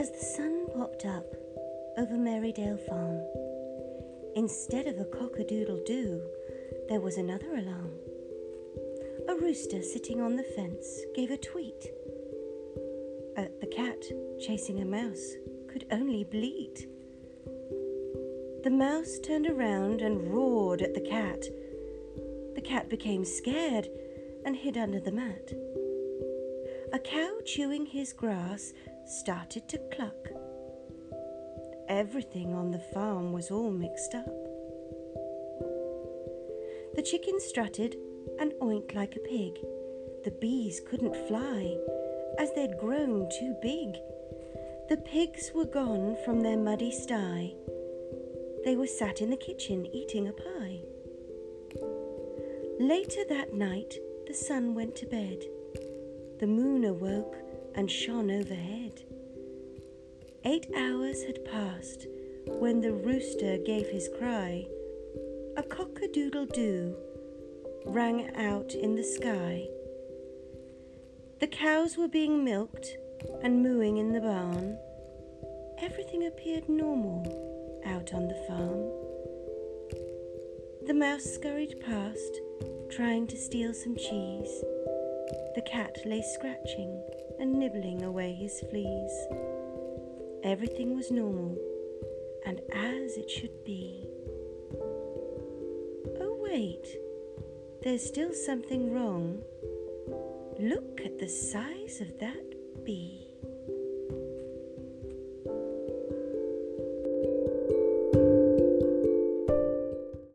As the sun popped up over Marydale Farm. Instead of a cock-a-doodle-doo, there was another alarm. A rooster sitting on the fence gave a tweet. Uh, the cat, chasing a mouse, could only bleat. The mouse turned around and roared at the cat. The cat became scared and hid under the mat. A cow chewing his grass started to cluck. Everything on the farm was all mixed up. The chicken strutted and oinked like a pig. The bees couldn't fly as they'd grown too big. The pigs were gone from their muddy sty. They were sat in the kitchen eating a pie. Later that night, the sun went to bed. The moon awoke and shone overhead. Eight hours had passed when the rooster gave his cry. A cock a doodle doo rang out in the sky. The cows were being milked and mooing in the barn. Everything appeared normal out on the farm. The mouse scurried past, trying to steal some cheese. The cat lay scratching and nibbling away his fleas. Everything was normal and as it should be. Oh, wait, there's still something wrong. Look at the size of that bee.